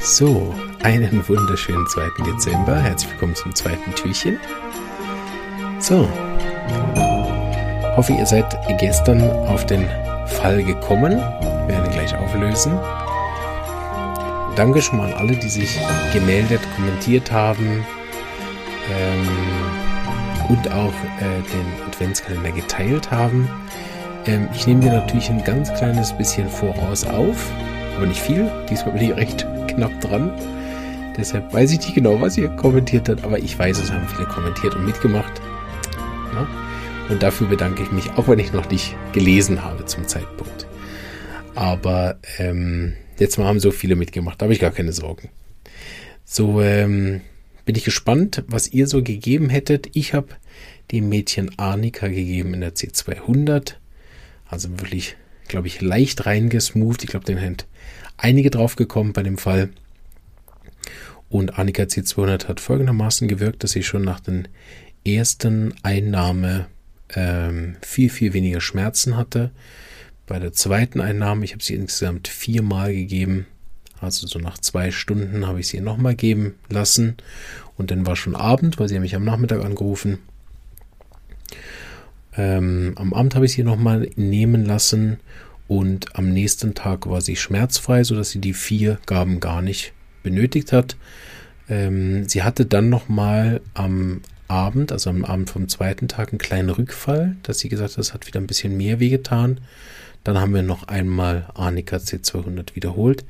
So, einen wunderschönen 2. Dezember. Herzlich willkommen zum zweiten Türchen. So, hoffe ihr seid gestern auf den Fall gekommen. Wir werden gleich auflösen. Danke schon mal an alle, die sich gemeldet, kommentiert haben ähm, und auch äh, den Adventskalender geteilt haben. Ähm, ich nehme dir natürlich ein ganz kleines bisschen voraus auf, aber nicht viel. Diesmal bin ich recht knapp dran. Deshalb weiß ich nicht genau, was ihr kommentiert habt, aber ich weiß, es haben viele kommentiert und mitgemacht. Ja? Und dafür bedanke ich mich, auch wenn ich noch nicht gelesen habe zum Zeitpunkt. Aber ähm, jetzt mal haben so viele mitgemacht, da habe ich gar keine Sorgen. So ähm, bin ich gespannt, was ihr so gegeben hättet. Ich habe dem Mädchen Arnika gegeben in der C200. Also wirklich, glaube ich, leicht reingesmoothed. Ich glaube, den sind einige drauf gekommen bei dem Fall. Und Annika C200 hat folgendermaßen gewirkt, dass sie schon nach den ersten Einnahme ähm, viel, viel weniger Schmerzen hatte. Bei der zweiten Einnahme, ich habe sie insgesamt viermal gegeben, also so nach zwei Stunden habe ich sie nochmal geben lassen. Und dann war schon Abend, weil sie mich am Nachmittag angerufen. Ähm, am Abend habe ich sie nochmal nehmen lassen und am nächsten Tag war sie schmerzfrei, sodass sie die vier Gaben gar nicht benötigt hat. Ähm, sie hatte dann nochmal am Abend, also am Abend vom zweiten Tag, einen kleinen Rückfall, dass sie gesagt hat, das hat wieder ein bisschen mehr wehgetan. Dann haben wir noch einmal Arnika C200 wiederholt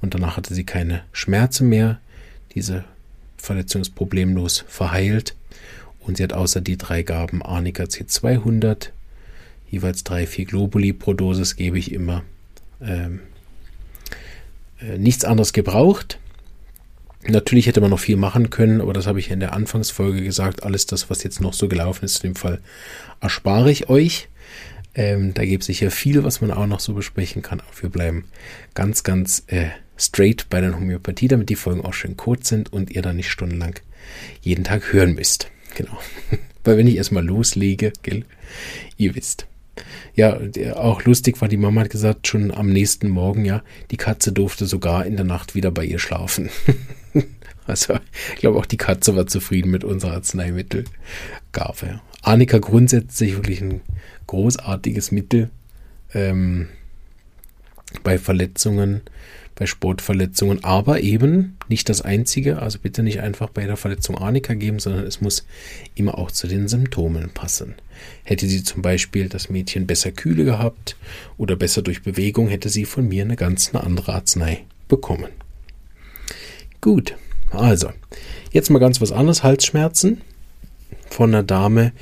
und danach hatte sie keine Schmerzen mehr. Diese Verletzung ist problemlos verheilt und sie hat außer die drei Gaben Arnika C200 jeweils drei, vier Globuli pro Dosis gebe ich immer. Ähm, äh, nichts anderes gebraucht. Natürlich hätte man noch viel machen können, aber das habe ich in der Anfangsfolge gesagt. Alles das, was jetzt noch so gelaufen ist, in dem Fall erspare ich euch. Ähm, da gibt es sicher viel, was man auch noch so besprechen kann. Aber wir bleiben ganz, ganz äh, straight bei der Homöopathie, damit die Folgen auch schön kurz sind und ihr dann nicht stundenlang jeden Tag hören müsst. Genau. Weil wenn ich erstmal loslege, gell, ihr wisst. Ja, auch lustig war, die Mama hat gesagt, schon am nächsten Morgen, ja, die Katze durfte sogar in der Nacht wieder bei ihr schlafen. also, ich glaube, auch die Katze war zufrieden mit unserer Arzneimittelgabe. Annika grundsätzlich wirklich ein großartiges Mittel ähm, bei Verletzungen bei Sportverletzungen, aber eben nicht das einzige. Also bitte nicht einfach bei der Verletzung Arnika geben, sondern es muss immer auch zu den Symptomen passen. Hätte sie zum Beispiel das Mädchen besser Kühle gehabt oder besser durch Bewegung, hätte sie von mir eine ganz andere Arznei bekommen. Gut, also jetzt mal ganz was anderes. Halsschmerzen von einer Dame,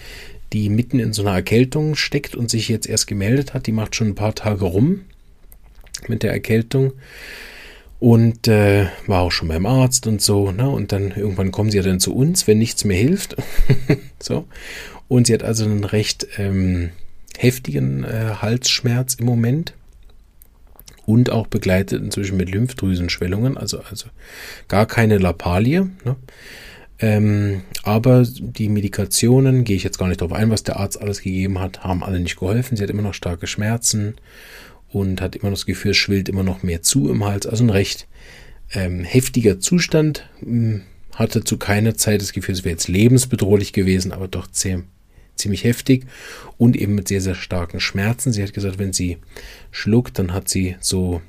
die mitten in so einer Erkältung steckt und sich jetzt erst gemeldet hat. Die macht schon ein paar Tage rum mit der Erkältung und äh, war auch schon beim Arzt und so, ne? Und dann irgendwann kommen sie ja dann zu uns, wenn nichts mehr hilft. so. Und sie hat also einen recht ähm, heftigen äh, Halsschmerz im Moment. Und auch begleitet inzwischen mit Lymphdrüsenschwellungen, also, also gar keine Lappalie. Ne? Ähm, aber die Medikationen, gehe ich jetzt gar nicht darauf ein, was der Arzt alles gegeben hat, haben alle nicht geholfen. Sie hat immer noch starke Schmerzen und hat immer noch das Gefühl, es schwillt immer noch mehr zu im Hals. Also ein recht ähm, heftiger Zustand. Hm, hatte zu keiner Zeit das Gefühl, es wäre jetzt lebensbedrohlich gewesen, aber doch sehr, ziemlich heftig und eben mit sehr, sehr starken Schmerzen. Sie hat gesagt, wenn sie schluckt, dann hat sie so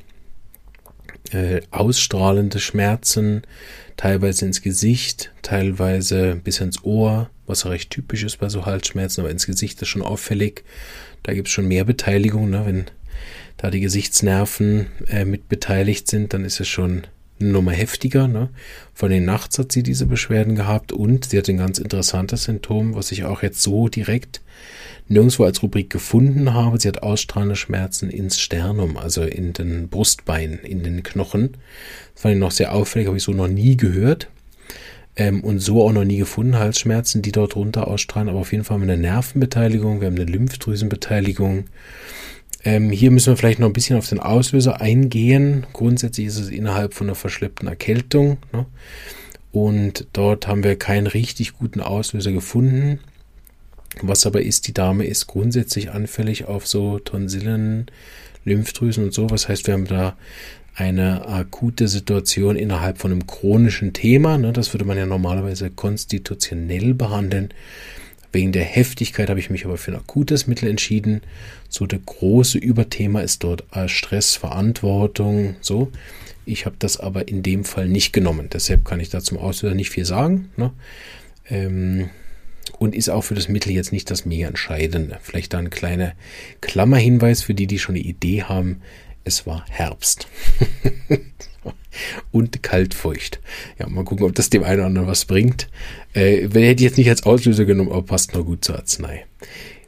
äh, ausstrahlende Schmerzen, teilweise ins Gesicht, teilweise bis ins Ohr, was recht typisch ist bei so Halsschmerzen, aber ins Gesicht ist schon auffällig. Da gibt es schon mehr Beteiligung, ne? wenn da die Gesichtsnerven äh, mit beteiligt sind, dann ist es schon eine Nummer heftiger. Ne? Von den Nachts hat sie diese Beschwerden gehabt und sie hat ein ganz interessantes Symptom, was ich auch jetzt so direkt nirgendwo als Rubrik gefunden habe. Sie hat ausstrahlende Schmerzen ins Sternum, also in den Brustbeinen, in den Knochen. Das fand ich noch sehr auffällig, habe ich so noch nie gehört. Ähm, und so auch noch nie gefunden, Halsschmerzen, die dort runter ausstrahlen. Aber auf jeden Fall haben wir eine Nervenbeteiligung, wir haben eine Lymphdrüsenbeteiligung. Ähm, hier müssen wir vielleicht noch ein bisschen auf den Auslöser eingehen. Grundsätzlich ist es innerhalb von einer verschleppten Erkältung. Ne? Und dort haben wir keinen richtig guten Auslöser gefunden. Was aber ist, die Dame ist grundsätzlich anfällig auf so Tonsillen, Lymphdrüsen und so. Das heißt, wir haben da eine akute Situation innerhalb von einem chronischen Thema. Ne? Das würde man ja normalerweise konstitutionell behandeln. Wegen der Heftigkeit habe ich mich aber für ein akutes Mittel entschieden. So der große Überthema ist dort Stress, Verantwortung, so. Ich habe das aber in dem Fall nicht genommen. Deshalb kann ich da zum Auslöser nicht viel sagen. Ne? Ähm, und ist auch für das Mittel jetzt nicht das mega entscheidende. Vielleicht da ein kleiner Klammerhinweis für die, die schon eine Idee haben. Es war Herbst. und kaltfeucht. Ja, mal gucken, ob das dem einen oder anderen was bringt. Äh, hätte ich jetzt nicht als Auslöser genommen, aber passt nur gut zur Arznei.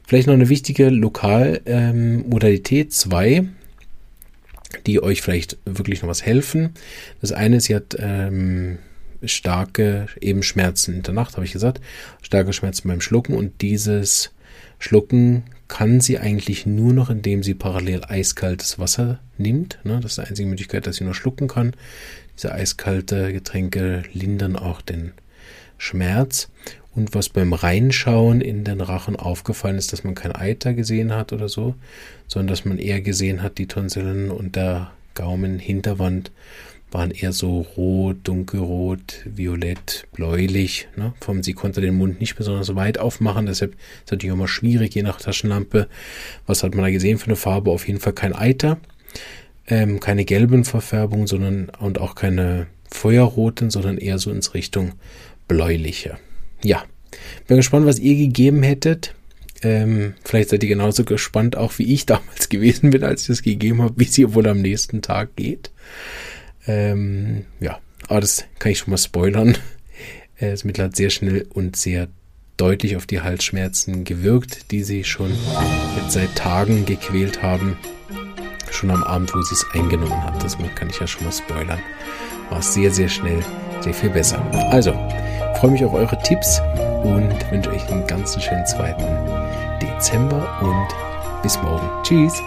Vielleicht noch eine wichtige Lokalmodalität, ähm, zwei, die euch vielleicht wirklich noch was helfen. Das eine ist, sie hat ähm, starke eben Schmerzen in der Nacht, habe ich gesagt, starke Schmerzen beim Schlucken und dieses Schlucken kann sie eigentlich nur noch, indem sie parallel eiskaltes Wasser nimmt. Ne? Das ist die einzige Möglichkeit, dass sie nur schlucken kann. Diese eiskalte Getränke lindern auch den Schmerz. Und was beim Reinschauen in den Rachen aufgefallen ist, dass man kein Eiter gesehen hat oder so, sondern dass man eher gesehen hat, die Tonsillen und der Gaumen, Hinterwand waren eher so rot, dunkelrot, violett, bläulich. Ne? Vom, sie konnte den Mund nicht besonders weit aufmachen, deshalb ist es natürlich immer schwierig, je nach Taschenlampe. Was hat man da gesehen für eine Farbe? Auf jeden Fall kein Eiter, ähm, keine gelben Verfärbungen, sondern und auch keine feuerroten, sondern eher so ins Richtung bläuliche. Ja, bin gespannt, was ihr gegeben hättet. Ähm, vielleicht seid ihr genauso gespannt, auch wie ich damals gewesen bin, als ich das gegeben habe, wie es ihr wohl am nächsten Tag geht. Ähm, ja, aber das kann ich schon mal spoilern. Äh, das Mittel hat sehr schnell und sehr deutlich auf die Halsschmerzen gewirkt, die sie schon seit Tagen gequält haben. Schon am Abend, wo sie es eingenommen hat. Das kann ich ja schon mal spoilern. War sehr, sehr schnell, sehr viel besser. Also, freue mich auf eure Tipps und wünsche euch einen ganz schönen zweiten Dezember und bis morgen. Tschüss.